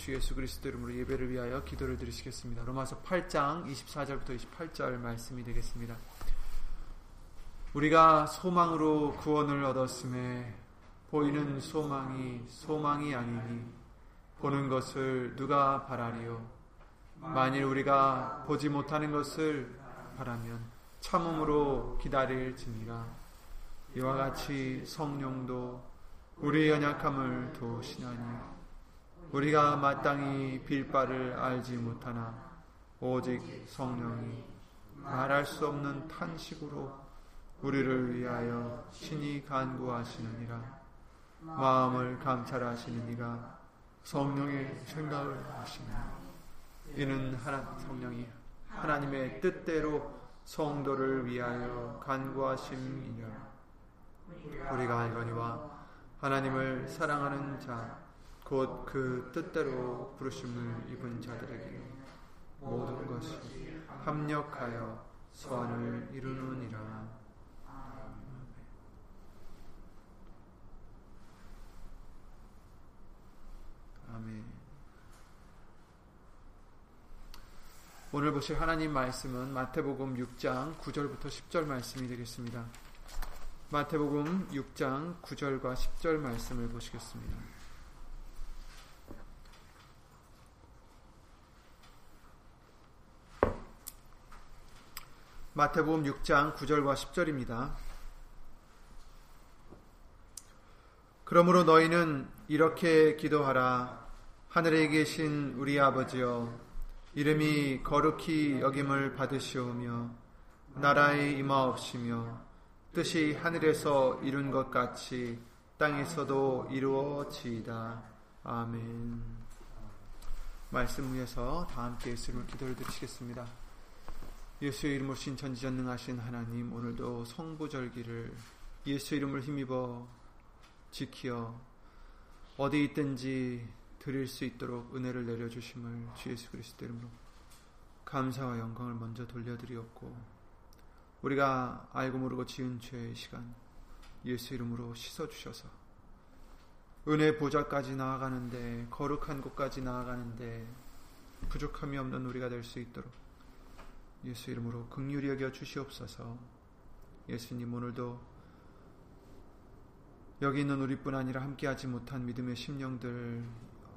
주 예수 그리스도 이름으로 예배를 위하여 기도를 드리시겠습니다. 로마서 8장 24절부터 28절 말씀이 되겠습니다. 우리가 소망으로 구원을 얻었음에 보이는 소망이 소망이 아니니 보는 것을 누가 바라리요 만일 우리가 보지 못하는 것을 바라면 참음으로 기다릴지니라 이와 같이 성령도 우리 연약함을 도시나니 우리가 마땅히 빌 바를 알지 못하나 오직 성령이 말할 수 없는 탄식으로 우리를 위하여 신이 간구하시느니라. 마음을 감찰하시는 이가 성령의 생각을 하시니 이는 하나 성령이 하나님의 뜻대로 성도를 위하여 간구하심이냐 우리가 알거니와 하나님을 사랑하는 자 곧 그 뜻대로 부르심을 입은 자들에게 모든 것이 합력하여 선을 이루느니라 아멘. 오늘 보실 하나님 말씀은 마태복음 6장 9절부터 10절 말씀이 되겠습니다. 마태복음 6장 9절과 10절 말씀을 보시겠습니다. 마태복음 6장 9절과 10절입니다. 그러므로 너희는 이렇게 기도하라. 하늘에 계신 우리 아버지여, 이름이 거룩히 여김을 받으시오며, 나라의 임하옵시며, 뜻이 하늘에서 이룬 것 같이 땅에서도 이루어지이다. 아멘. 말씀 위에서 다 함께 예수님을 기도를 드리시겠습니다. 예수의 이름으로 신 전지전능하신 하나님, 오늘도 성부절기를 예수 이름을 힘입어 지키어 어디 있든지 드릴 수 있도록 은혜를 내려주심을 주 예수 그리스도 이름으로 감사와 영광을 먼저 돌려드리었고 우리가 알고 모르고 지은 죄의 시간 예수 이름으로 씻어주셔서 은혜 보좌까지 나아가는데 거룩한 곳까지 나아가는데 부족함이 없는 우리가 될 수 있도록 예수 이름으로 극률히 여겨 주시옵소서. 예수님 오늘도 여기 있는 우리뿐 아니라 함께하지 못한 믿음의 심령들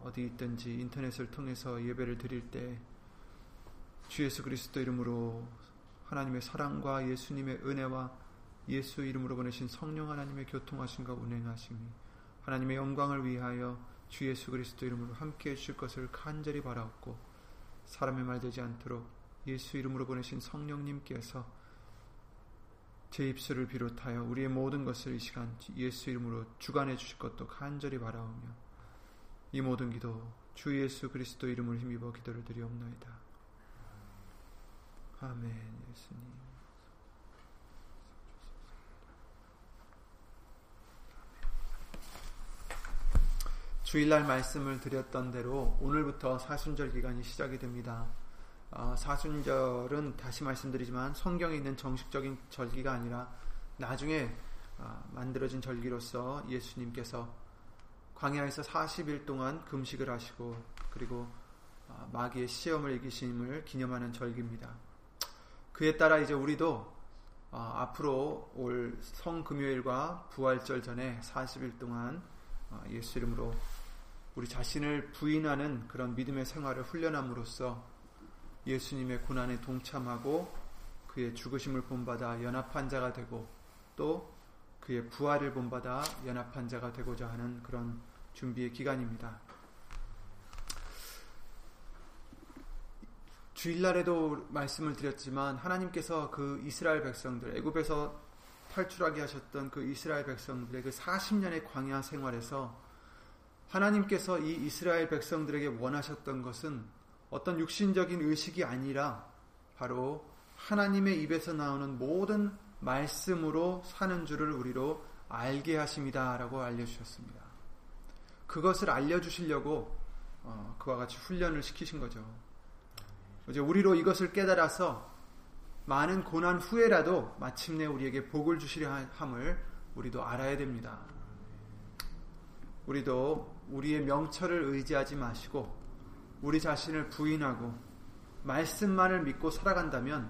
어디 있든지 인터넷을 통해서 예배를 드릴 때 주 예수 그리스도 이름으로 하나님의 사랑과 예수님의 은혜와 예수 이름으로 보내신 성령 하나님의 교통하심과 운행하심이 하나님의 영광을 위하여 주 예수 그리스도 이름으로 함께 해주실 것을 간절히 바라옵고 사람의 말 되지 않도록 예수 이름으로 보내신 성령님께서 제 입술을 비롯하여 우리의 모든 것을 이 시간 예수 이름으로 주관해 주실 것도 간절히 바라오며 이 모든 기도 주 예수 그리스도 이름을 힘입어 기도를 드리옵나이다. 아멘 예수님. 주일날 말씀을 드렸던 대로 오늘부터 사순절 기간이 시작이 됩니다. 어, 사순절은 다시 말씀드리지만 성경에 있는 정식적인 절기가 아니라 나중에 어, 만들어진 절기로서 예수님께서 광야에서 40일 동안 금식을 하시고 그리고 어, 마귀의 시험을 이기심을 기념하는 절기입니다. 그에 따라 이제 우리도 앞으로 올 성금요일과 부활절 전에 40일 동안 예수 이름으로 우리 자신을 부인하는 그런 믿음의 생활을 훈련함으로써 예수님의 고난에 동참하고 그의 죽으심을 본받아 연합한 자가 되고 또 그의 부활을 본받아 연합한 자가 되고자 하는 그런 준비의 기간입니다. 주일날에도 말씀을 드렸지만 하나님께서 그 이스라엘 백성들 애굽에서 탈출하게 하셨던 그 이스라엘 백성들의 그 40년의 광야 생활에서 하나님께서 이 이스라엘 백성들에게 원하셨던 것은 어떤 육신적인 의식이 아니라 바로 하나님의 입에서 나오는 모든 말씀으로 사는 줄을 우리로 알게 하십니다라고 알려주셨습니다. 그것을 알려주시려고 어, 그와 같이 훈련을 시키신 거죠. 이제 우리로 이것을 깨달아서 많은 고난 후에라도 마침내 우리에게 복을 주시려 함을 우리도 알아야 됩니다. 우리도 우리의 명철을 의지하지 마시고 우리 자신을 부인하고 말씀만을 믿고 살아간다면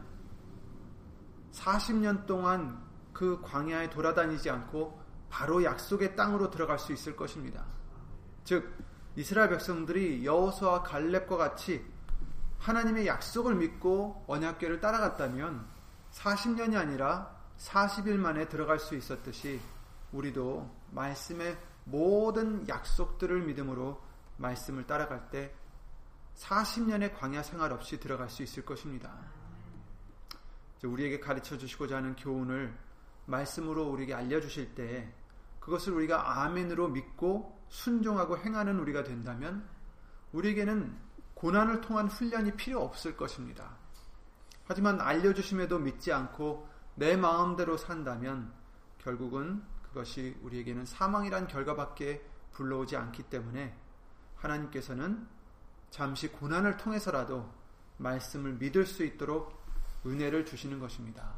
40년 동안 그 광야에 돌아다니지 않고 바로 약속의 땅으로 들어갈 수 있을 것입니다. 즉 이스라엘 백성들이 여호수아 갈렙과 같이 하나님의 약속을 믿고 언약궤를 따라갔다면 40년이 아니라 40일 만에 들어갈 수 있었듯이 우리도 말씀의 모든 약속들을 믿음으로 말씀을 따라갈 때 40년의 광야 생활 없이 들어갈 수 있을 것입니다. 우리에게 가르쳐 주시고자 하는 교훈을 말씀으로 우리에게 알려주실 때 그것을 우리가 아멘으로 믿고 순종하고 행하는 우리가 된다면 우리에게는 고난을 통한 훈련이 필요 없을 것입니다. 하지만 알려주심에도 믿지 않고 내 마음대로 산다면 결국은 그것이 우리에게는 사망이란 결과밖에 불러오지 않기 때문에 하나님께서는 잠시 고난을 통해서라도 말씀을 믿을 수 있도록 은혜를 주시는 것입니다.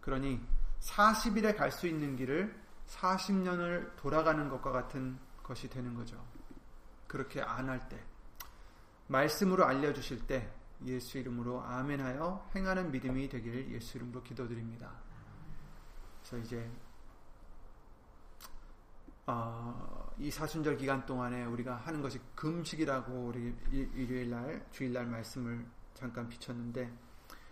그러니 40일에 갈 수 있는 길을 40년을 돌아가는 것과 같은 것이 되는 거죠. 그렇게 안 할 때, 말씀으로 알려주실 때 예수 이름으로 아멘하여 행하는 믿음이 되기를 예수 이름으로 기도드립니다. 그래서 이제 어, 이 사순절 기간 동안에 우리가 하는 것이 금식이라고 우리 일요일 날 주일 날 말씀을 잠깐 비쳤는데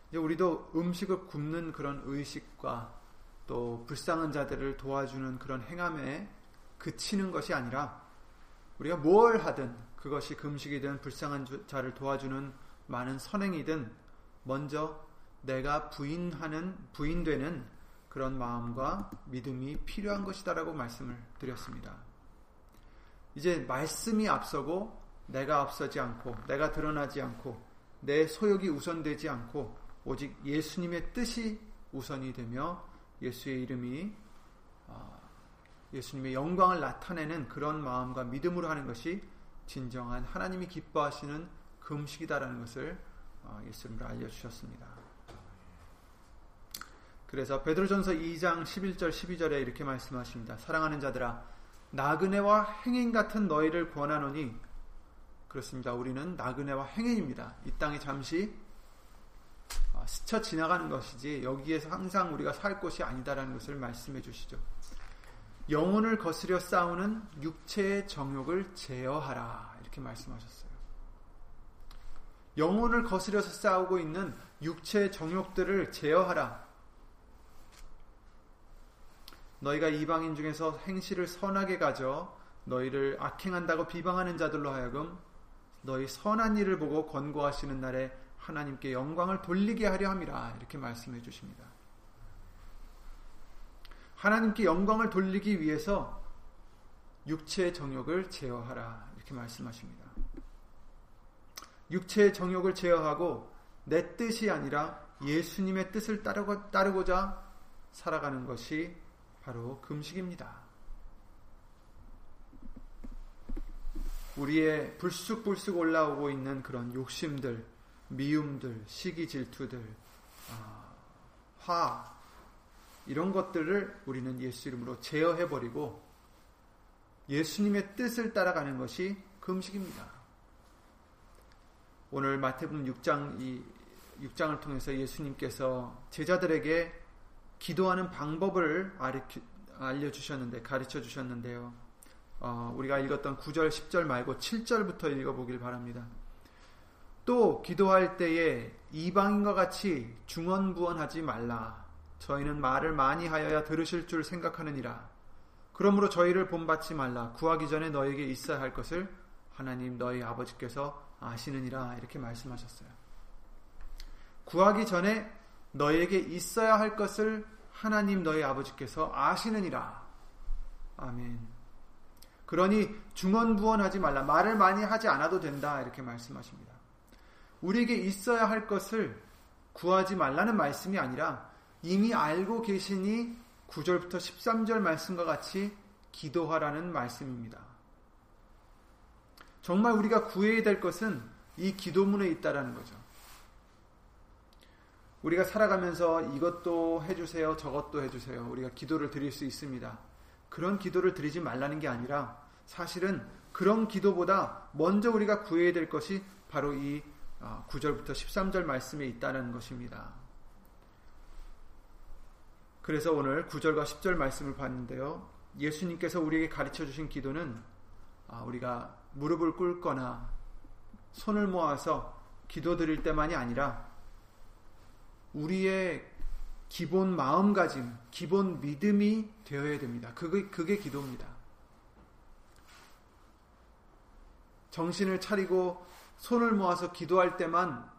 이제 우리도 음식을 굽는 그런 의식과 또 불쌍한 자들을 도와주는 그런 행함에 그치는 것이 아니라 우리가 뭘 하든 그것이 금식이든 불쌍한 자를 도와주는 많은 선행이든 먼저 내가 부인하는 부인되는 그런 마음과 믿음이 필요한 것이다라고 말씀을 드렸습니다. 이제 말씀이 앞서고 내가 앞서지 않고 내가 드러나지 않고 내 소욕이 우선되지 않고 오직 예수님의 뜻이 우선이 되며 예수의 이름이 어, 예수님의 영광을 나타내는 그런 마음과 믿음으로 하는 것이 진정한 하나님이 기뻐하시는 금식이다라는 것을 어, 예수님으로 알려주셨습니다. 그래서 베드로전서 2장 11절 12절에 이렇게 말씀하십니다. 사랑하는 자들아 나그네와 행인 같은 너희를 권하노니 그렇습니다. 우리는 나그네와 행인입니다. 이 땅에 잠시 아, 스쳐 지나가는 것이지 여기에서 항상 우리가 살 곳이 아니다라는 것을 말씀해 주시죠. 영혼을 거스려 싸우는 육체의 정욕을 제어하라 이렇게 말씀하셨어요. 영혼을 거스려서 싸우고 있는 육체의 정욕들을 제어하라. 너희가 이방인 중에서 행실을 선하게 가져 너희를 악행한다고 비방하는 자들로 하여금 너희 선한 일을 보고 권고하시는 날에 하나님께 영광을 돌리게 하려 함이라 이렇게 말씀해 주십니다. 하나님께 영광을 돌리기 위해서 육체의 정욕을 제어하라 이렇게 말씀하십니다. 육체의 정욕을 제어하고 내 뜻이 아니라 예수님의 뜻을 따르고자 살아가는 것이 바로 금식입니다. 우리의 불쑥불쑥 올라오고 있는 그런 욕심들, 미움들, 시기 질투들, 아, 화, 이런 것들을 우리는 예수 이름으로 제어해버리고 예수님의 뜻을 따라가는 것이 금식입니다. 오늘 마태복음 6장, 이 6장을 통해서 예수님께서 제자들에게 기도하는 방법을 알려주셨는데, 가르쳐 주셨는데요. 어, 우리가 읽었던 9절, 10절 말고 7절부터 읽어보길 바랍니다. 또 기도할 때에 이방인과 같이 중언부언하지 말라. 저희는 말을 많이 하여야 들으실 줄 생각하느니라. 그러므로 저희를 본받지 말라. 구하기 전에 너에게 있어야 할 것을 하나님 너희 아버지께서 아시느니라. 이렇게 말씀하셨어요. 구하기 전에 너에게 있어야 할 것을 하나님 너희 아버지께서 아시느니라. 아멘. 그러니 중언부언하지 말라. 말을 많이 하지 않아도 된다. 이렇게 말씀하십니다. 우리에게 있어야 할 것을 구하지 말라는 말씀이 아니라 이미 알고 계시니 9절부터 13절 말씀과 같이 기도하라는 말씀입니다. 정말 우리가 구해야 될 것은 이 기도문에 있다라는 거죠. 우리가 살아가면서 이것도 해주세요, 저것도 해주세요. 우리가 기도를 드릴 수 있습니다. 그런 기도를 드리지 말라는 게 아니라 사실은 그런 기도보다 먼저 우리가 구해야 될 것이 바로 이 9절부터 아, 13절 말씀에 있다는 것입니다. 그래서 오늘 9절과 10절 말씀을 봤는데요. 예수님께서 우리에게 가르쳐 주신 기도는 아, 우리가 무릎을 꿇거나 손을 모아서 기도 드릴 때만이 아니라 우리의 기본 마음가짐, 기본 믿음이 되어야 됩니다. 그게, 그게 기도입니다. 정신을 차리고 손을 모아서 기도할 때만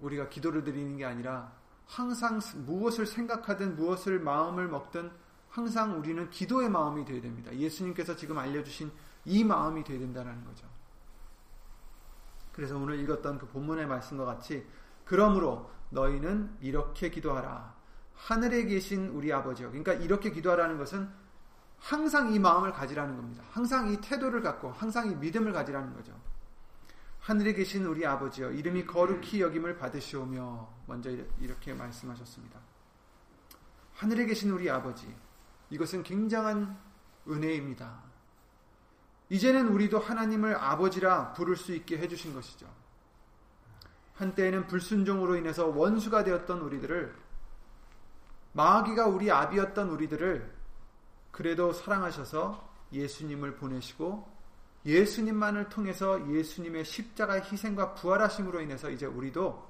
우리가 기도를 드리는 게 아니라 항상 무엇을 생각하든 무엇을 마음을 먹든 항상 우리는 기도의 마음이 되어야 됩니다. 예수님께서 지금 알려주신 이 마음이 되어야 된다는 거죠. 그래서 오늘 읽었던 그 본문의 말씀과 같이 그러므로 너희는 이렇게 기도하라. 하늘에 계신 우리 아버지요. 그러니까 이렇게 기도하라는 것은 항상 이 마음을 가지라는 겁니다. 항상 이 태도를 갖고 항상 이 믿음을 가지라는 거죠. 하늘에 계신 우리 아버지여 이름이 거룩히 여김을 받으시오며 먼저 이렇게 말씀하셨습니다. 하늘에 계신 우리 아버지 이것은 굉장한 은혜입니다. 이제는 우리도 하나님을 아버지라 부를 수 있게 해주신 것이죠. 한때에는 불순종으로 인해서 원수가 되었던 우리들을 마귀가 우리 아비였던 우리들을 그래도 사랑하셔서 예수님을 보내시고 예수님만을 통해서 예수님의 십자가 희생과 부활하심으로 인해서 이제 우리도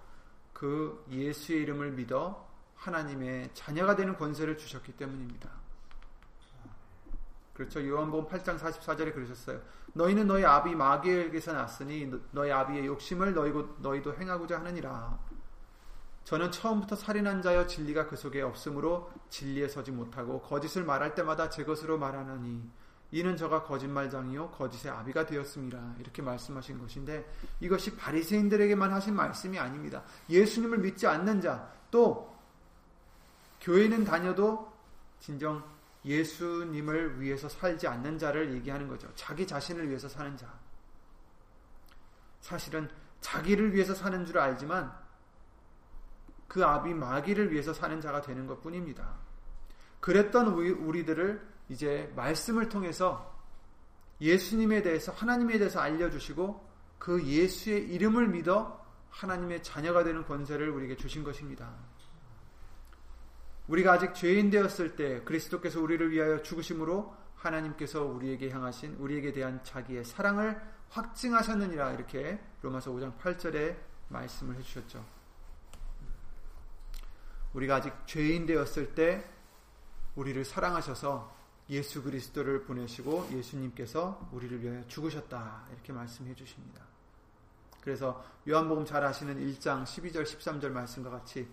그 예수의 이름을 믿어 하나님의 자녀가 되는 권세를 주셨기 때문입니다. 그렇죠. 요한복음 8장 44절에 그러셨어요. 너희는 너희 아비 마귀에게서 났으니 너희 아비의 욕심을 너희고, 너희도 행하고자 하느니라. 저는 처음부터 살인한 자여 진리가 그 속에 없으므로 진리에 서지 못하고 거짓을 말할 때마다 제 것으로 말하느니 이는 저가 거짓말장이요 거짓의 아비가 되었습니다. 이렇게 말씀하신 것인데 이것이 바리새인들에게만 하신 말씀이 아닙니다. 예수님을 믿지 않는 자, 또 교회는 다녀도 진정 예수님을 위해서 살지 않는 자를 얘기하는 거죠. 자기 자신을 위해서 사는 자. 사실은 자기를 위해서 사는 줄 알지만 그 아비 마귀를 위해서 사는 자가 되는 것 뿐입니다. 그랬던 우리들을 이제 말씀을 통해서 예수님에 대해서 하나님에 대해서 알려주시고 그 예수의 이름을 믿어 하나님의 자녀가 되는 권세를 우리에게 주신 것입니다. 우리가 아직 죄인 되었을 때 그리스도께서 우리를 위하여 죽으심으로 하나님께서 우리에게 향하신 우리에게 대한 자기의 사랑을 확증하셨느니라 이렇게 로마서 5장 8절에 말씀을 해주셨죠. 우리가 아직 죄인 되었을 때 우리를 사랑하셔서 예수 그리스도를 보내시고 예수님께서 우리를 위하여 죽으셨다 이렇게 말씀해 주십니다. 그래서 요한복음 잘 아시는 1장 12절 13절 말씀과 같이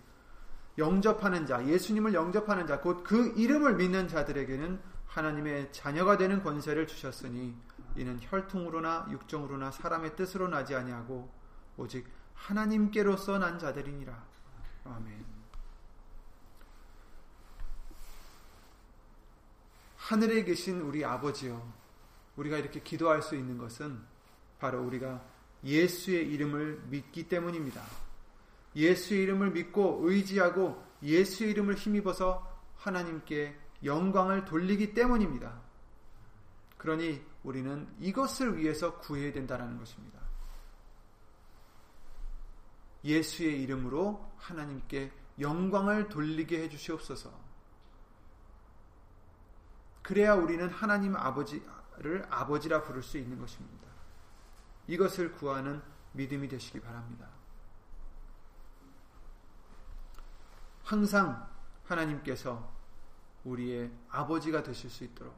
영접하는 자, 예수님을 영접하는 자, 곧 그 이름을 믿는 자들에게는 하나님의 자녀가 되는 권세를 주셨으니 이는 혈통으로나 육정으로나 사람의 뜻으로 나지 아니하고 오직 하나님께로서 난 자들이니라. 아멘. 하늘에 계신 우리 아버지요. 우리가 이렇게 기도할 수 있는 것은 바로 우리가 예수의 이름을 믿기 때문입니다. 예수의 이름을 믿고 의지하고 예수의 이름을 힘입어서 하나님께 영광을 돌리기 때문입니다. 그러니 우리는 이것을 위해서 구해야 된다는 것입니다. 예수의 이름으로 하나님께 영광을 돌리게 해 주시옵소서. 그래야 우리는 하나님 아버지를 아버지라 부를 수 있는 것입니다. 이것을 구하는 믿음이 되시기 바랍니다. 항상 하나님께서 우리의 아버지가 되실 수 있도록.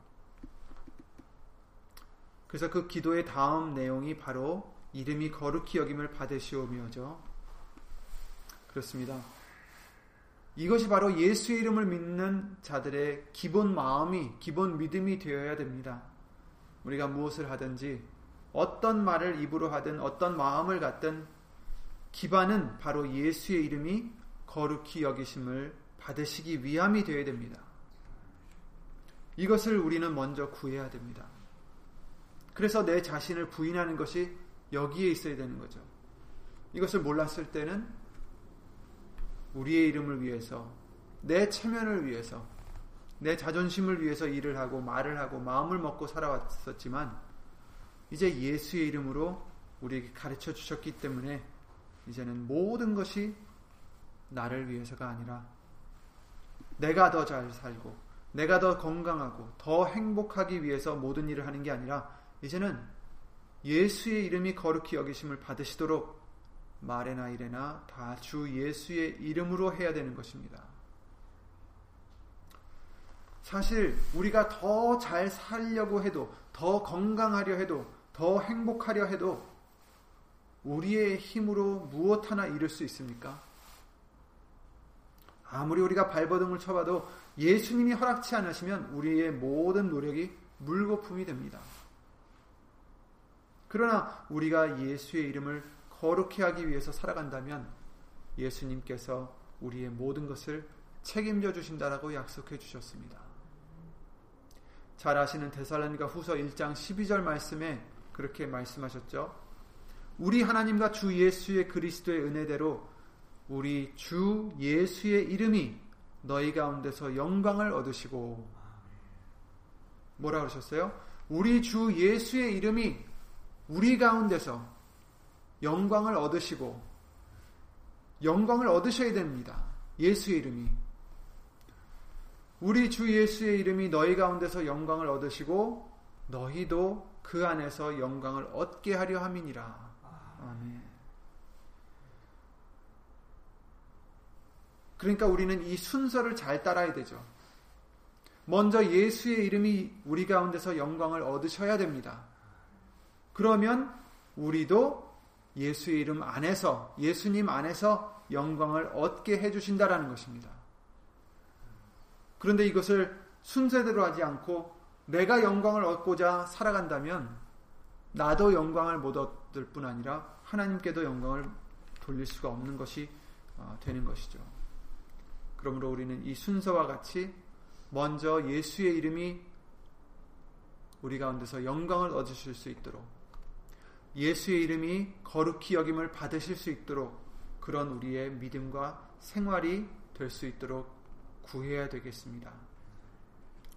그래서 그 기도의 다음 내용이 바로 이름이 거룩히 여김을 받으시오며죠. 그렇습니다. 이것이 바로 예수 이름을 믿는 자들의 기본 마음이, 기본 믿음이 되어야 됩니다. 우리가 무엇을 하든지, 어떤 말을 입으로 하든, 어떤 마음을 갖든, 기반은 바로 예수의 이름이 거룩히 여기심을 받으시기 위함이 되어야 됩니다. 이것을 우리는 먼저 구해야 됩니다. 그래서 내 자신을 부인하는 것이 여기에 있어야 되는 거죠. 이것을 몰랐을 때는 우리의 이름을 위해서, 내 체면을 위해서, 내 자존심을 위해서 일을 하고 말을 하고 마음을 먹고 살아왔었지만 이제 예수의 이름으로 우리에게 가르쳐 주셨기 때문에 이제는 모든 것이 나를 위해서가 아니라 내가 더 잘 살고 내가 더 건강하고 더 행복하기 위해서 모든 일을 하는 게 아니라 이제는 예수의 이름이 거룩히 여기심을 받으시도록 말에나 이래나 다 주 예수의 이름으로 해야 되는 것입니다. 사실 우리가 더 잘 살려고 해도 더 건강하려 해도 더 행복하려 해도 우리의 힘으로 무엇 하나 이룰 수 있습니까? 아무리 우리가 발버둥을 쳐봐도 예수님이 허락치 않으시면 우리의 모든 노력이 물거품이 됩니다. 그러나 우리가 예수의 이름을 거룩히 하기 위해서 살아간다면 예수님께서 우리의 모든 것을 책임져 주신다라고 약속해 주셨습니다. 잘 아시는 데살로니가 후서 1장 12절 말씀에 그렇게 말씀하셨죠. 우리 하나님과 주 예수의 그리스도의 은혜대로 우리 주 예수의 이름이 너희 가운데서 영광을 얻으시고 뭐라 그러셨어요? 우리 주 예수의 이름이 우리 가운데서 영광을 얻으시고 영광을 얻으셔야 됩니다. 예수의 이름이 우리 주 예수의 이름이 너희 가운데서 영광을 얻으시고 너희도 그 안에서 영광을 얻게 하려 함이니라. 아멘. 그러니까 우리는 이 순서를 잘 따라야 되죠. 먼저 예수의 이름이 우리 가운데서 영광을 얻으셔야 됩니다. 그러면 우리도 예수의 이름 안에서, 예수님 안에서 영광을 얻게 해주신다라는 것입니다. 그런데 이것을 순서대로 하지 않고 내가 영광을 얻고자 살아간다면 나도 영광을 못 얻을 뿐 아니라 하나님께도 영광을 돌릴 수가 없는 것이 어, 되는 것이죠. 그러므로 우리는 이 순서와 같이 먼저 예수의 이름이 우리 가운데서 영광을 얻으실 수 있도록 예수의 이름이 거룩히 여김을 받으실 수 있도록 그런 우리의 믿음과 생활이 될 수 있도록 구해야 되겠습니다.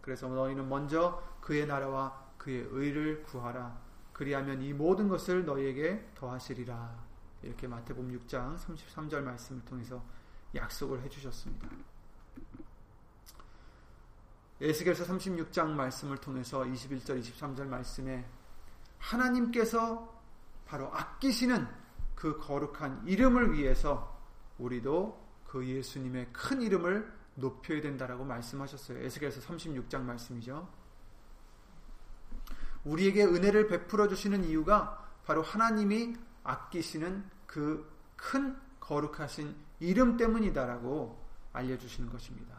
그래서 너희는 먼저 그의 나라와 그의 의를 구하라. 그리하면 이 모든 것을 너희에게 더하시리라. 이렇게 마태복음 6장 33절 말씀을 통해서 약속을 해주셨습니다. 에스겔서 36장 말씀을 통해서 21절, 23절 말씀에 하나님께서 바로 아끼시는 그 거룩한 이름을 위해서 우리도 그 예수님의 큰 이름을 높여야 된다라고 말씀하셨어요. 에스겔서 36장 말씀이죠. 우리에게 은혜를 베풀어 주시는 이유가 바로 하나님이 아끼시는 그 큰 거룩하신 이름 때문이다라고 알려주시는 것입니다.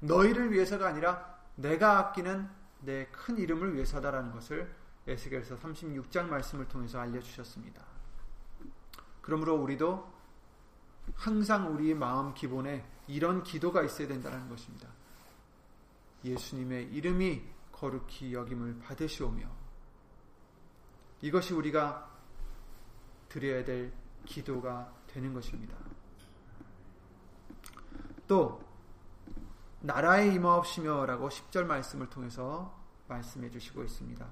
너희를 위해서가 아니라 내가 아끼는 내 큰 이름을 위해서다라는 것을 에스겔서 36장 말씀을 통해서 알려주셨습니다. 그러므로 우리도 항상 우리의 마음 기본에 이런 기도가 있어야 된다는 것입니다. 예수님의 이름이 거룩히 여김을 받으시오며 이것이 우리가 드려야 될 기도가 되는 것입니다. 또 나라에 임하옵시며라고 10절 말씀을 통해서 말씀해 주시고 있습니다.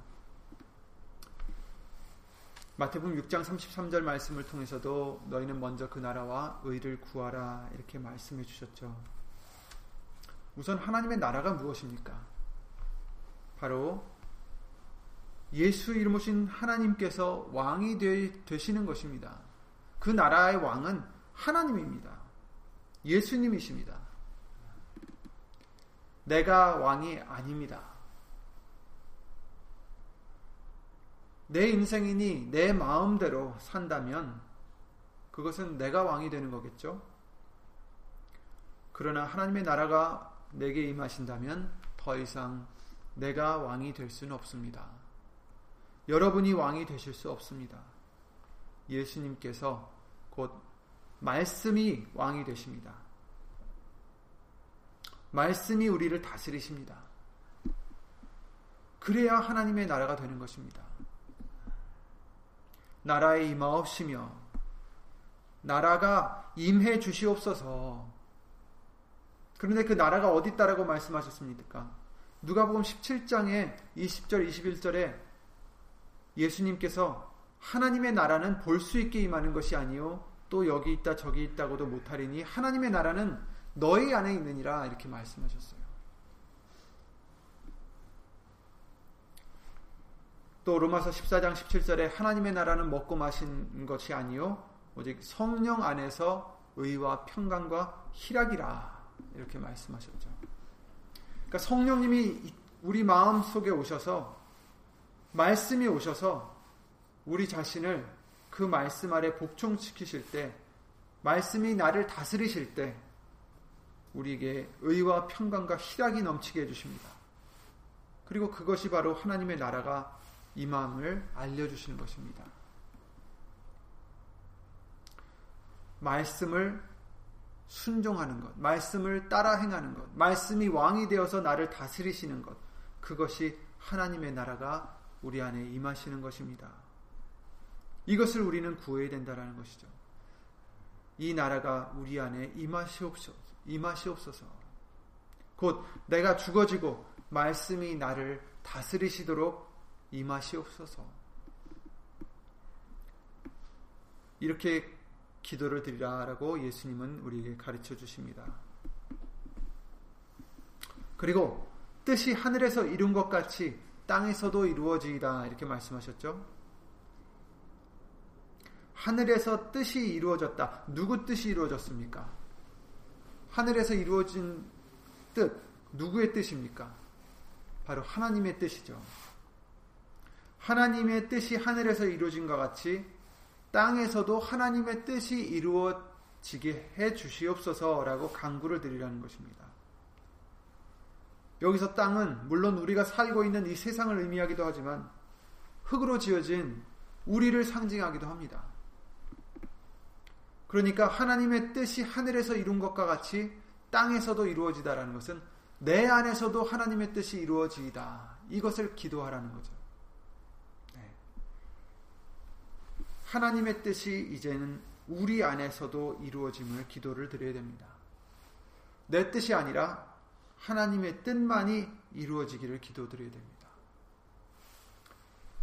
마태복음 6장 33절 말씀을 통해서도 너희는 먼저 그 나라와 의를 구하라 이렇게 말씀해 주셨죠. 우선 하나님의 나라가 무엇입니까? 바로 예수 이름 오신 하나님께서 왕이 되, 시는 것입니다. 그 나라의 왕은 하나님입니다. 예수님이십니다. 내가 왕이 아닙니다. 내 인생이니 내 마음대로 산다면 그것은 내가 왕이 되는 거겠죠. 그러나 하나님의 나라가 내게 임하신다면 더 이상 내가 왕이 될 수는 없습니다. 여러분이 왕이 되실 수 없습니다. 예수님께서 곧 말씀이 왕이 되십니다. 말씀이 우리를 다스리십니다. 그래야 하나님의 나라가 되는 것입니다. 나라에 임하옵시며 나라가 임해 주시옵소서. 그런데 그 나라가 어디 있다라고 말씀하셨습니까? 누가복음 17장에 20절 21절에 예수님께서 하나님의 나라는 볼 수 있게 임하는 것이 아니요 또 여기 있다 저기 있다고도 못하리니 하나님의 나라는 너희 안에 있느니라 이렇게 말씀하셨어요. 또 로마서 14장 17절에 하나님의 나라는 먹고 마신 것이 아니요 오직 성령 안에서 의와 평강과 희락이라 이렇게 말씀하셨죠. 그러니까 성령님이 우리 마음 속에 오셔서 말씀이 오셔서 우리 자신을 그 말씀 아래 복종시키실 때 말씀이 나를 다스리실 때 우리에게 의와 평강과 희락이 넘치게 해주십니다. 그리고 그것이 바로 하나님의 나라가 이 마음을 알려주시는 것입니다. 말씀을 순종하는 것, 말씀을 따라 행하는 것, 말씀이 왕이 되어서 나를 다스리시는 것, 그것이 하나님의 나라가 우리 안에 임하시는 것입니다. 이것을 우리는 구해야 된다는 것이죠. 이 나라가 우리 안에 임하시옵소서, 임하시옵소서. 곧 내가 죽어지고 말씀이 나를 다스리시도록 임하시옵소서. 이렇게 기도를 드리라라고 예수님은 우리에게 가르쳐 주십니다. 그리고 뜻이 하늘에서 이룬 것 같이 땅에서도 이루어지이다 이렇게 말씀하셨죠. 하늘에서 뜻이 이루어졌다. 누구 뜻이 이루어졌습니까? 하늘에서 이루어진 뜻, 누구의 뜻입니까? 바로 하나님의 뜻이죠. 하나님의 뜻이 하늘에서 이루어진 것 같이 땅에서도 하나님의 뜻이 이루어지게 해 주시옵소서라고 강구를 드리라는 것입니다. 여기서 땅은 물론 우리가 살고 있는 이 세상을 의미하기도 하지만 흙으로 지어진 우리를 상징하기도 합니다. 그러니까 하나님의 뜻이 하늘에서 이룬 것과 같이 땅에서도 이루어지다라는 것은 내 안에서도 하나님의 뜻이 이루어지이다. 이것을 기도하라는 거죠. 하나님의 뜻이 이제는 우리 안에서도 이루어짐을 기도를 드려야 됩니다. 내 뜻이 아니라 하나님의 뜻만이 이루어지기를 기도드려야 됩니다.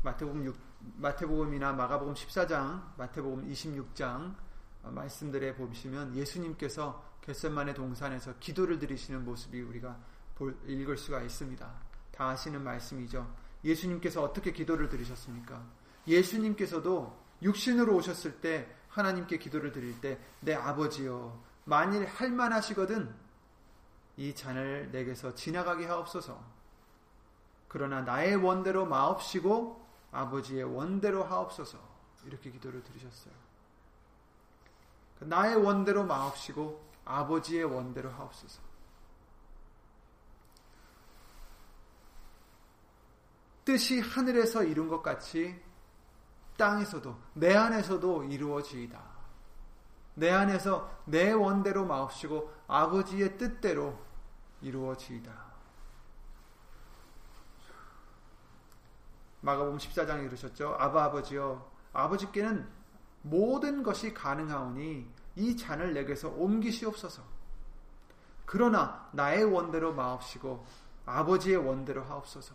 마태복음 6, 마태복음이나 마가복음 14장, 마태복음 26장 말씀들에 보시면 예수님께서 겟셋만의 동산에서 기도를 드리시는 모습이 우리가 볼, 읽을 수가 있습니다. 다 아시는 말씀이죠. 예수님께서 어떻게 기도를 드리셨습니까? 예수님께서도 육신으로 오셨을 때 하나님께 기도를 드릴 때 내 아버지여 만일 할만하시거든 이 잔을 내게서 지나가게 하옵소서. 그러나 나의 원대로 마옵시고 아버지의 원대로 하옵소서. 이렇게 기도를 드리셨어요. 나의 원대로 마옵시고 아버지의 원대로 하옵소서. 뜻이 하늘에서 이룬 것 같이 땅에서도 내 안에서도 이루어지이다. 내 안에서 내 원대로 마옵시고 아버지의 뜻대로 이루어지이다. 마가복음 14장에 이르셨죠. 아바 아버지여 아버지께는 모든 것이 가능하오니 이 잔을 내게서 옮기시옵소서. 그러나 나의 원대로 마옵시고 아버지의 원대로 하옵소서.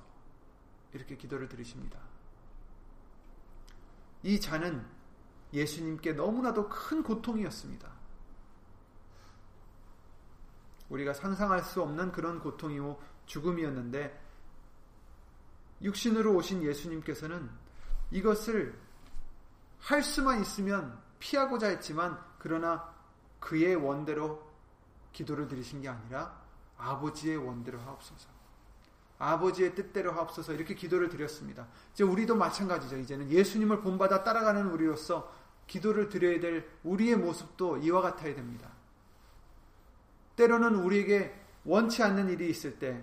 이렇게 기도를 드리십니다. 이 잔은 예수님께 너무나도 큰 고통이었습니다. 우리가 상상할 수 없는 그런 고통이고 죽음이었는데 육신으로 오신 예수님께서는 이것을 할 수만 있으면 피하고자 했지만 그러나 그의 원대로 기도를 드리신 게 아니라 아버지의 원대로 하옵소서. 아버지의 뜻대로 하옵소서 이렇게 기도를 드렸습니다. 이제 우리도 마찬가지죠. 이제는 예수님을 본받아 따라가는 우리로서 기도를 드려야 될 우리의 모습도 이와 같아야 됩니다. 때로는 우리에게 원치 않는 일이 있을 때,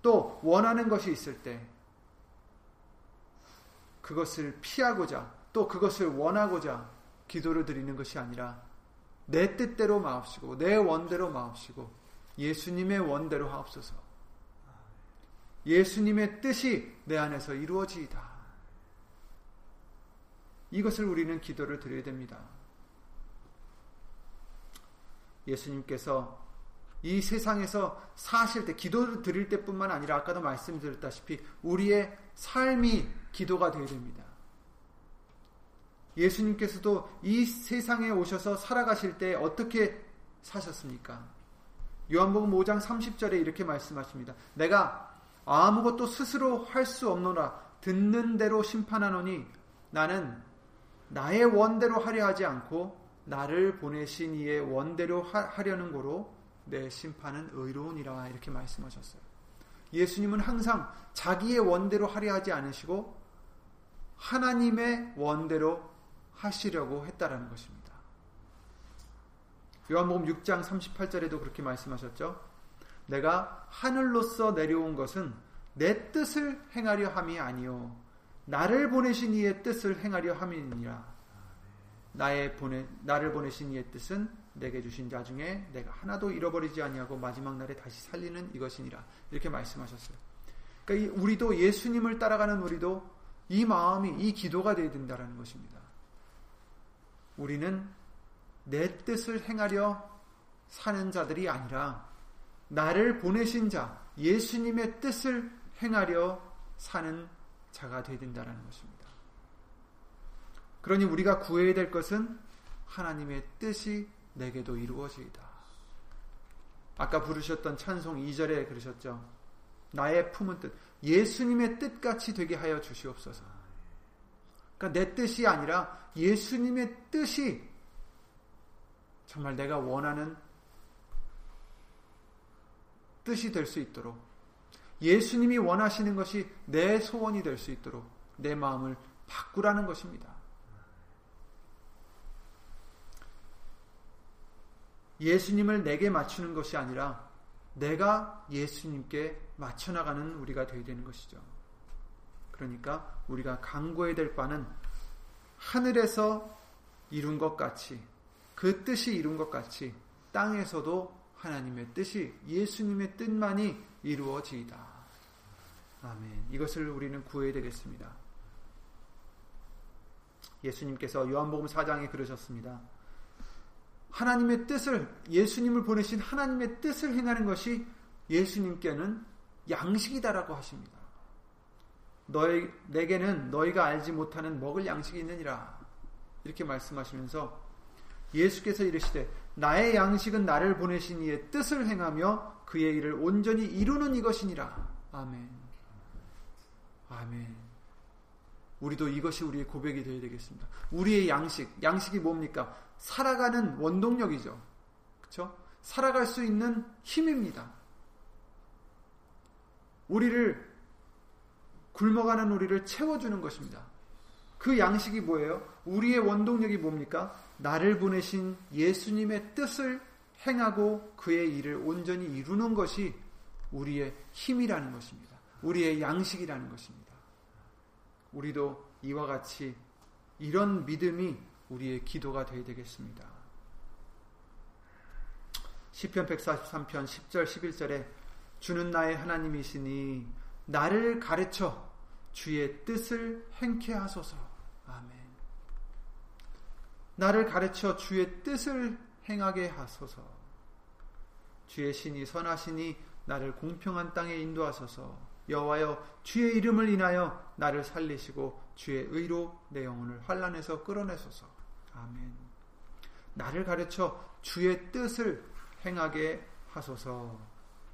또 원하는 것이 있을 때, 그것을 피하고자, 또 그것을 원하고자 기도를 드리는 것이 아니라, 내 뜻대로 마옵시고, 내 원대로 마옵시고, 예수님의 원대로 하옵소서. 예수님의 뜻이 내 안에서 이루어지이다. 이것을 우리는 기도를 드려야 됩니다. 예수님께서 이 세상에서 사실 때 기도를 드릴 때뿐만 아니라 아까도 말씀드렸다시피 우리의 삶이 기도가 되어야 됩니다. 예수님께서도 이 세상에 오셔서 살아가실 때 어떻게 사셨습니까? 요한복음 5장 30절에 이렇게 말씀하십니다. 내가 아무것도 스스로 할 수 없노라 듣는 대로 심판하노니 나는 나의 원대로 하려 하지 않고 나를 보내신 이의 원대로 하려는 거로 내 심판은 의로우니라 이렇게 말씀하셨어요. 예수님은 항상 자기의 원대로 하려 하지 않으시고 하나님의 원대로 하시려고 했다라는 것입니다. 요한복음 6장 38절에도 그렇게 말씀하셨죠. 내가 하늘로서 내려온 것은 내 뜻을 행하려 함이 아니요 나를 보내신 이의 뜻을 행하려 함이니라. 나의 보내 나를 보내신 이의 뜻은 내게 주신 자 중에 내가 하나도 잃어버리지 아니하고 마지막 날에 다시 살리는 이것이니라. 이렇게 말씀하셨어요. 그러니까 우리도 예수님을 따라가는 우리도 이 마음이 이 기도가 되어야 된다는 것입니다. 우리는 내 뜻을 행하려 사는 자들이 아니라 나를 보내신 자 예수님의 뜻을 행하려 사는 자가 되어야 된다는 것입니다. 그러니 우리가 구해야 될 것은 하나님의 뜻이 내게도 이루어지이다. 아까 부르셨던 찬송 2절에 그러셨죠. 나의 품은 뜻, 예수님의 뜻같이 되게 하여 주시옵소서. 그러니까 내 뜻이 아니라 예수님의 뜻이 정말 내가 원하는 뜻이 될 수 있도록 예수님이 원하시는 것이 내 소원이 될 수 있도록 내 마음을 바꾸라는 것입니다. 예수님을 내게 맞추는 것이 아니라 내가 예수님께 맞춰 나가는 우리가 되어야 되는 것이죠. 그러니까 우리가 강구해야 될 바는 하늘에서 이룬 것 같이 그 뜻이 이룬 것 같이 땅에서도 하나님의 뜻이 예수님의 뜻만이 이루어지이다. 아멘. 이것을 우리는 구해야 되겠습니다. 예수님께서 요한복음 4장에 그러셨습니다. 하나님의 뜻을 예수님을 보내신 하나님의 뜻을 행하는 것이 예수님께는 양식이다라고 하십니다. 너희 내게는 너희가 알지 못하는 먹을 양식이 있느니라. 이렇게 말씀하시면서 예수께서 이르시되 나의 양식은 나를 보내신 이의 뜻을 행하며 그의 일을 온전히 이루는 이것이니라. 아멘. 아멘. 우리도 이것이 우리의 고백이 되어야 되겠습니다. 우리의 양식, 양식이 뭡니까? 살아가는 원동력이죠. 그렇죠? 살아갈 수 있는 힘입니다. 우리를 굶어가는 우리를 채워주는 것입니다. 그 양식이 뭐예요? 우리의 원동력이 뭡니까? 나를 보내신 예수님의 뜻을 행하고 그의 일을 온전히 이루는 것이 우리의 힘이라는 것입니다. 우리의 양식이라는 것입니다. 우리도 이와 같이 이런 믿음이 우리의 기도가 되어야 되겠습니다. 시편 143편 10절 11절에 주는 나의 하나님이시니 나를 가르쳐 주의 뜻을 행케 하소서. 아멘. 나를 가르쳐 주의 뜻을 행하게 하소서. 주의 신이 선하시니 나를 공평한 땅에 인도하소서. 여호와여 주의 이름을 인하여 나를 살리시고 주의 의로 내 영혼을 환란에서 끌어내소서. 아멘. 나를 가르쳐 주의 뜻을 행하게 하소서.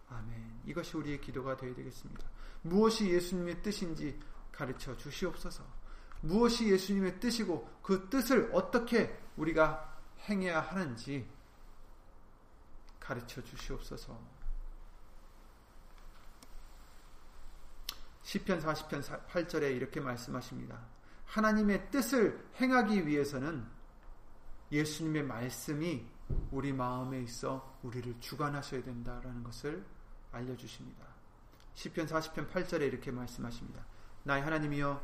아멘. 이것이 우리의 기도가 되어야 되겠습니다. 무엇이 예수님의 뜻인지 가르쳐 주시옵소서. 무엇이 예수님의 뜻이고 그 뜻을 어떻게 우리가 행해야 하는지 가르쳐 주시옵소서. 시편 40편 8절에 이렇게 말씀하십니다. 하나님의 뜻을 행하기 위해서는 예수님의 말씀이 우리 마음에 있어 우리를 주관하셔야 된다라는 것을 알려주십니다. 시편 40편 8절에 이렇게 말씀하십니다. 나의 하나님이여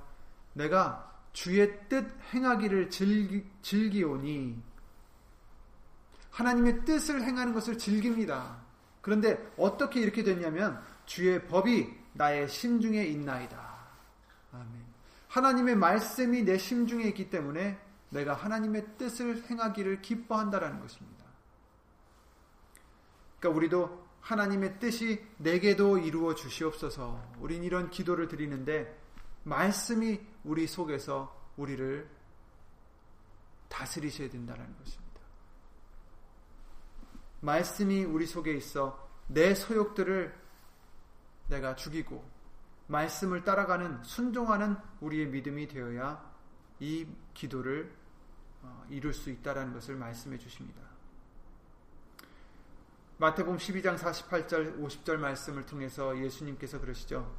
내가 주의 뜻 행하기를 즐기, 즐기오니 하나님의 뜻을 행하는 것을 즐깁니다. 그런데 어떻게 이렇게 됐냐면 주의 법이 나의 심중에 있나이다. 아멘. 하나님의 말씀이 내 심중에 있기 때문에 내가 하나님의 뜻을 행하기를 기뻐한다라는 것입니다. 그러니까 우리도 하나님의 뜻이 내게도 이루어 주시옵소서. 우린 이런 기도를 드리는데 말씀이 우리 속에서 우리를 다스리셔야 된다는 것입니다. 말씀이 우리 속에 있어 내 소욕들을 내가 죽이고 말씀을 따라가는 순종하는 우리의 믿음이 되어야 이 기도를 어, 이룰 수 있다라는 것을 말씀해 주십니다. 마태복음 12장 48절 50절 말씀을 통해서 예수님께서 그러시죠.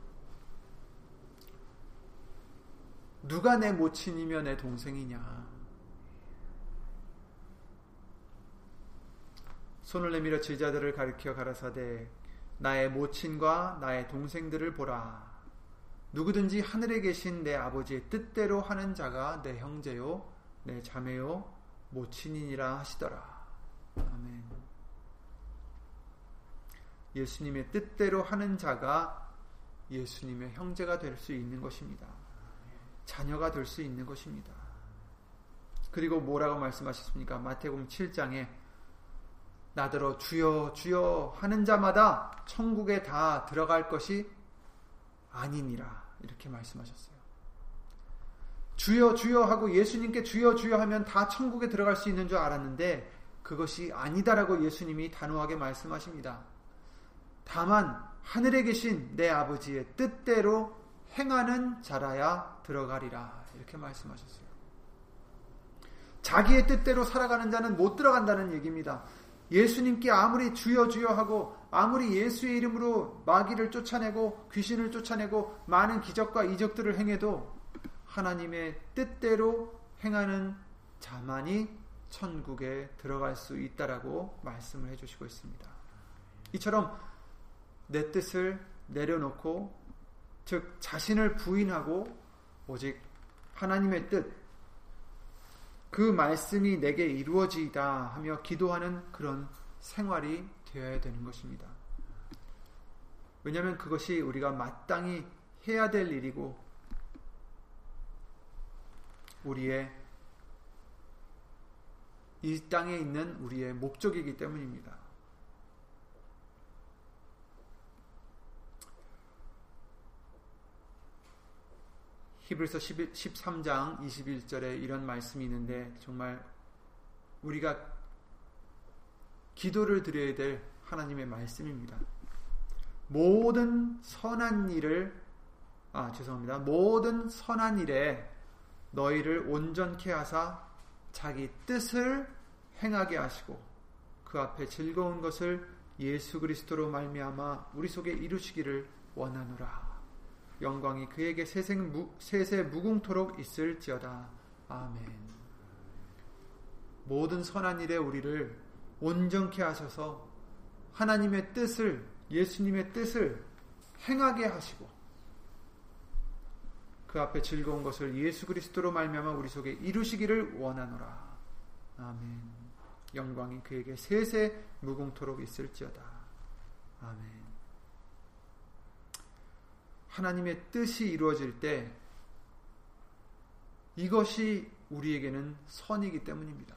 누가 내 모친이며 내 동생이냐? 손을 내밀어 제자들을 가리켜 가라사대 나의 모친과 나의 동생들을 보라. 누구든지 하늘에 계신 내 아버지의 뜻대로 하는 자가 내 형제요, 내 자매요, 모친이니라 하시더라. 아멘. 예수님의 뜻대로 하는 자가 예수님의 형제가 될 수 있는 것입니다. 자녀가 될 수 있는 것입니다. 그리고 뭐라고 말씀하셨습니까? 마태복음 7장에 나더러 주여 주여 하는 자마다 천국에 다 들어갈 것이 아니니라 이렇게 말씀하셨어요. 주여 주여 하고 예수님께 주여 주여 하면 다 천국에 들어갈 수 있는 줄 알았는데 그것이 아니다라고 예수님이 단호하게 말씀하십니다. 다만 하늘에 계신 내 아버지의 뜻대로 행하는 자라야 들어가리라 이렇게 말씀하셨어요. 자기의 뜻대로 살아가는 자는 못 들어간다는 얘기입니다. 예수님께 아무리 주여 주여 하고 아무리 예수의 이름으로 마귀를 쫓아내고 귀신을 쫓아내고 많은 기적과 이적들을 행해도 하나님의 뜻대로 행하는 자만이 천국에 들어갈 수 있다라고 말씀을 해주시고 있습니다. 이처럼 내 뜻을 내려놓고 즉 자신을 부인하고 오직 하나님의 뜻, 그 말씀이 내게 이루어지이다 하며 기도하는 그런 생활이 되어야 되는 것입니다. 왜냐하면 그것이 우리가 마땅히 해야 될 일이고 우리의 이 땅에 있는 우리의 목적이기 때문입니다. 히브리서 13장 21절에 이런 말씀이 있는데 정말 우리가 기도를 드려야 될 하나님의 말씀입니다. 모든 선한 일을 아 죄송합니다. 모든 선한 일에 너희를 온전케 하사 자기 뜻을 행하게 하시고 그 앞에 즐거운 것을 예수 그리스도로 말미암아 우리 속에 이루시기를 원하노라. 영광이 그에게 세생 무, 세세 무궁토록 있을지어다. 아멘. 모든 선한 일에 우리를 온전케 하셔서 하나님의 뜻을 예수님의 뜻을 행하게 하시고 그 앞에 즐거운 것을 예수 그리스도로 말미암아 우리 속에 이루시기를 원하노라. 아멘. 영광이 그에게 세세 무궁토록 있을지어다. 아멘. 하나님의 뜻이 이루어질 때 이것이 우리에게는 선이기 때문입니다.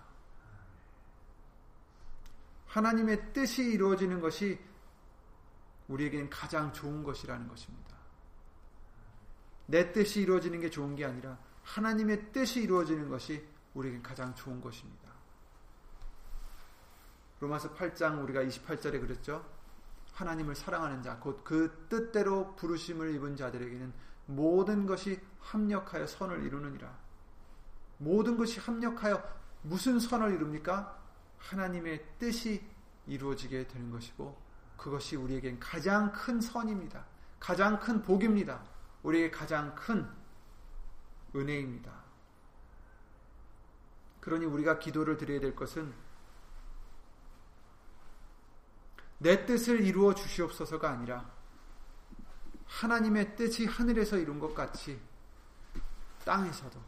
하나님의 뜻이 이루어지는 것이 우리에게는 가장 좋은 것이라는 것입니다. 내 뜻이 이루어지는 게 좋은 게 아니라 하나님의 뜻이 이루어지는 것이 우리에겐 가장 좋은 것입니다. 로마서 8장 우리가 28절에 그랬죠. 하나님을 사랑하는 자, 곧 그 뜻대로 부르심을 입은 자들에게는 모든 것이 합력하여 선을 이루느니라. 모든 것이 합력하여 무슨 선을 이룹니까? 하나님의 뜻이 이루어지게 되는 것이고 그것이 우리에겐 가장 큰 선입니다. 가장 큰 복입니다. 우리에게 가장 큰 은혜입니다. 그러니 우리가 기도를 드려야 될 것은 내 뜻을 이루어 주시옵소서가 아니라 하나님의 뜻이 하늘에서 이룬 것 같이 땅에서도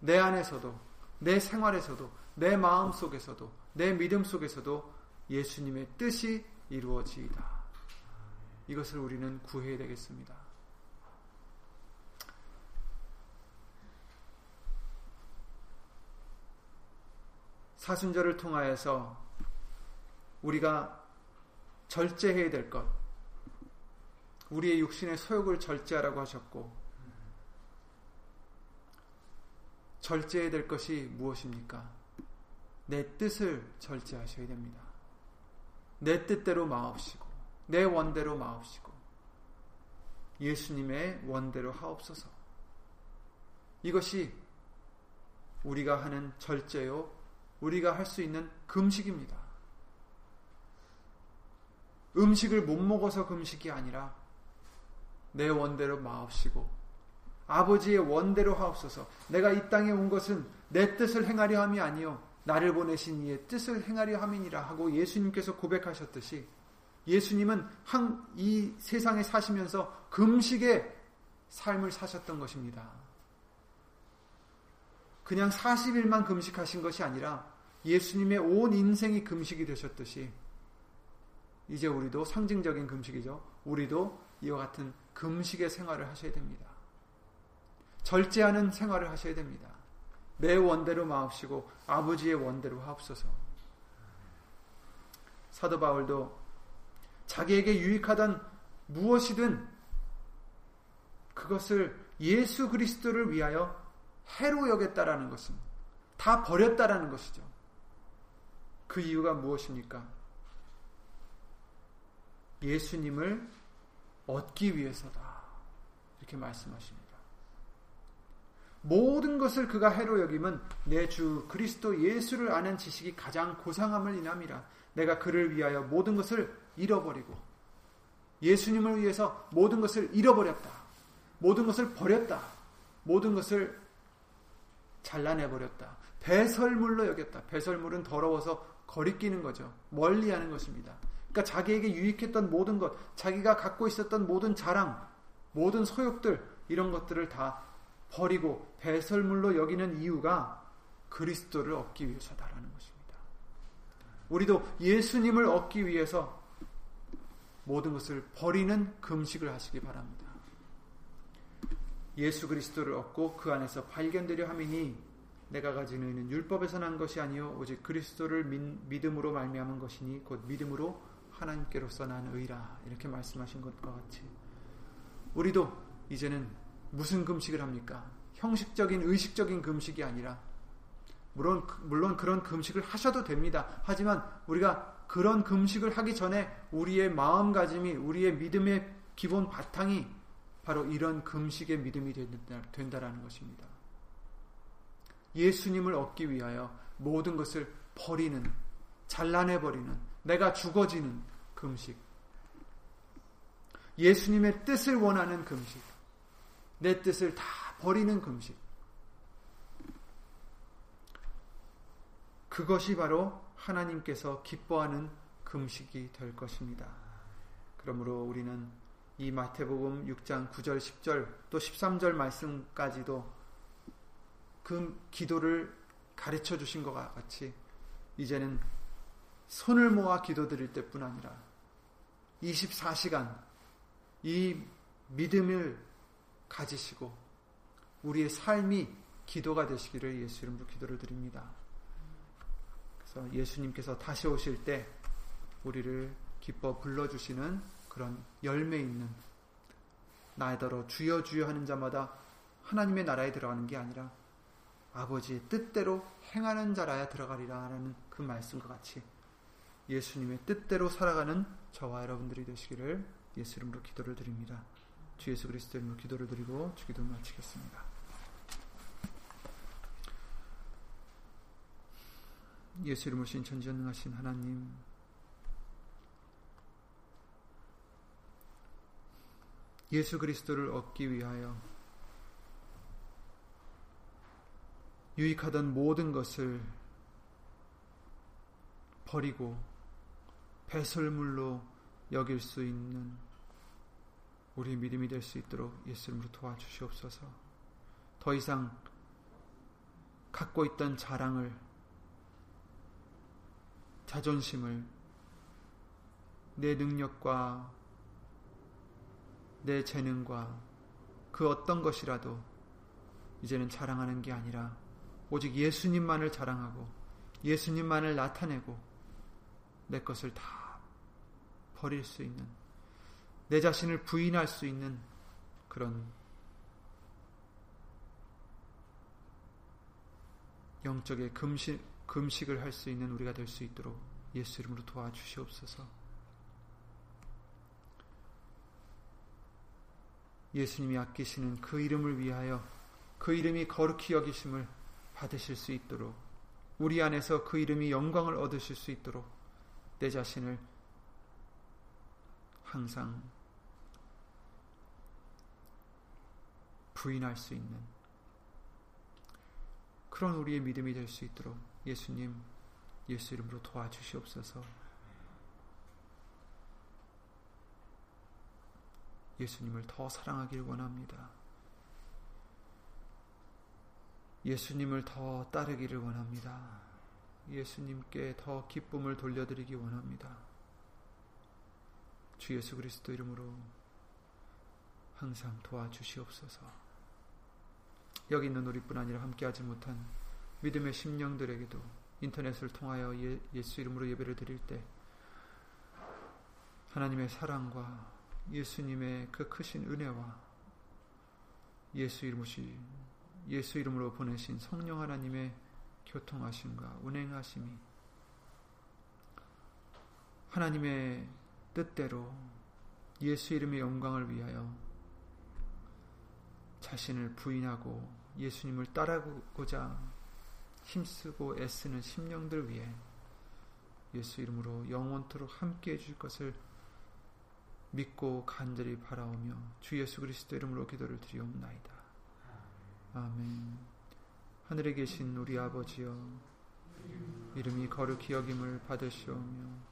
내 안에서도 내 생활에서도 내 마음 속에서도 내 믿음 속에서도 예수님의 뜻이 이루어지이다. 이것을 우리는 구해야 되겠습니다. 사순절을 통하여서 우리가 절제해야 될 것, 우리의 육신의 소욕을 절제하라고 하셨고, 절제해야 될 것이 무엇입니까? 내 뜻을 절제하셔야 됩니다. 내 뜻대로 마옵시고, 내 원대로 마옵시고, 예수님의 원대로 하옵소서. 이것이 우리가 하는 절제요, 우리가 할 수 있는 금식입니다. 음식을 못 먹어서 금식이 아니라 내 원대로 마옵시고 아버지의 원대로 하옵소서. 내가 이 땅에 온 것은 내 뜻을 행하려 함이 아니요 나를 보내신 이의 뜻을 행하려 함이니라 하고 예수님께서 고백하셨듯이 예수님은 한, 이 세상에 사시면서 금식의 삶을 사셨던 것입니다. 그냥 40일만 금식하신 것이 아니라 예수님의 온 인생이 금식이 되셨듯이 이제 우리도 상징적인 금식이죠. 우리도 이와 같은 금식의 생활을 하셔야 됩니다. 절제하는 생활을 하셔야 됩니다. 내 원대로 마옵시고 아버지의 원대로 하옵소서. 사도 바울도 자기에게 유익하던 무엇이든 그것을 예수 그리스도를 위하여 해로 여겼다라는 것은 다 버렸다라는 것이죠. 그 이유가 무엇입니까? 예수님을 얻기 위해서다. 이렇게 말씀하십니다. 모든 것을 그가 해로 여김은 내 주 그리스도 예수를 아는 지식이 가장 고상함을 인함이라. 내가 그를 위하여 모든 것을 잃어버리고 예수님을 위해서 모든 것을 잃어버렸다. 모든 것을 버렸다. 모든 것을 잘라내 버렸다. 배설물로 여겼다. 배설물은 더러워서 거리끼는 거죠. 멀리하는 것입니다. 그러니까 자기에게 유익했던 모든 것, 자기가 갖고 있었던 모든 자랑, 모든 소욕들 이런 것들을 다 버리고 배설물로 여기는 이유가 그리스도를 얻기 위해서다라는 것입니다. 우리도 예수님을 얻기 위해서 모든 것을 버리는 금식을 하시기 바랍니다. 예수 그리스도를 얻고 그 안에서 발견되려 함이니 내가 가진 의는 율법에서 난 것이 아니요 오직 그리스도를 믿음으로 말미암은 것이니 곧 믿음으로 하나님께로서 난 의라 이렇게 말씀하신 것과 같이 우리도 이제는 무슨 금식을 합니까? 형식적인 의식적인 금식이 아니라 물론 물론 그런 금식을 하셔도 됩니다. 하지만 우리가 그런 금식을 하기 전에 우리의 마음가짐이 우리의 믿음의 기본 바탕이 바로 이런 금식의 믿음이 된다, 라는 것입니다. 예수님을 얻기 위하여 모든 것을 버리는 잘라내 버리는 내가 죽어지는 금식. 예수님의 뜻을 원하는 금식. 내 뜻을 다 버리는 금식. 그것이 바로 하나님께서 기뻐하는 금식이 될 것입니다. 그러므로 우리는 이 마태복음 6장 9절, 10절 또 13절 말씀까지도 그 기도를 가르쳐 주신 것 같이 이제는 손을 모아 기도드릴 때뿐 아니라 24시간 이 믿음을 가지시고 우리의 삶이 기도가 되시기를 예수 이름으로 기도를 드립니다. 그래서 예수님께서 다시 오실 때 우리를 기뻐 불러주시는 그런 열매 있는 나더러 주여 주여 하는 자마다 하나님의 나라에 들어가는 게 아니라 아버지의 뜻대로 행하는 자라야 들어가리라 라는 그 말씀과 같이 예수님의 뜻대로 살아가는 저와 여러분들이 되시기를 예수 이름으로 기도를 드립니다. 주 예수 그리스도 이름으로 기도를 드리고 주기도 마치겠습니다. 예수 이름으로 신 전지전능하신 하나님 예수 그리스도를 얻기 위하여 유익하던 모든 것을 버리고 배설물로 여길 수 있는 우리 믿음이 될 수 있도록 예수님으로 도와주시옵소서. 더 이상 갖고 있던 자랑을, 자존심을, 내 능력과 내 재능과 그 어떤 것이라도 이제는 자랑하는 게 아니라 오직 예수님만을 자랑하고 예수님만을 나타내고 내 것을 다 버릴 수 있는 내 자신을 부인할 수 있는 그런 영적의 금식, 금식을 할 수 있는 우리가 될 수 있도록 예수 이름으로 도와주시옵소서. 예수님이 아끼시는 그 이름을 위하여 그 이름이 거룩히 여기심을 받으실 수 있도록 우리 안에서 그 이름이 영광을 얻으실 수 있도록 내 자신을 항상 부인할 수 있는 그런 우리의 믿음이 될 수 있도록 예수님 예수 이름으로 도와주시옵소서. 예수님을 더 사랑하길 원합니다. 예수님을 더 따르기를 원합니다. 예수님께 더 기쁨을 돌려드리기 원합니다. 주 예수 그리스도 이름으로 항상 도와주시옵소서. 여기 있는 우리뿐 아니라 함께하지 못한 믿음의 심령들에게도 인터넷을 통하여 예, 수 이름으로 예배를 드릴 때 하나님의 사랑과 예수님의 그 크신 은혜와 예수 이름으시 예수 이름으로 보내신 성령 하나님의 교통하심과 운행하심이 하나님의 뜻대로 예수 이름의 영광을 위하여 자신을 부인하고 예수님을 따라고자 힘쓰고 애쓰는 심령들 위해 예수 이름으로 영원토록 함께 해줄 것을 믿고 간절히 바라오며 주 예수 그리스도 이름으로 기도를 드리옵나이다. 아멘. 하늘에 계신 우리 아버지여 이름이 거룩히 여김을 받으시오며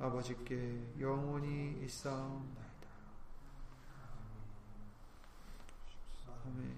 아버지께 영원히 있사옵나이다. 아멘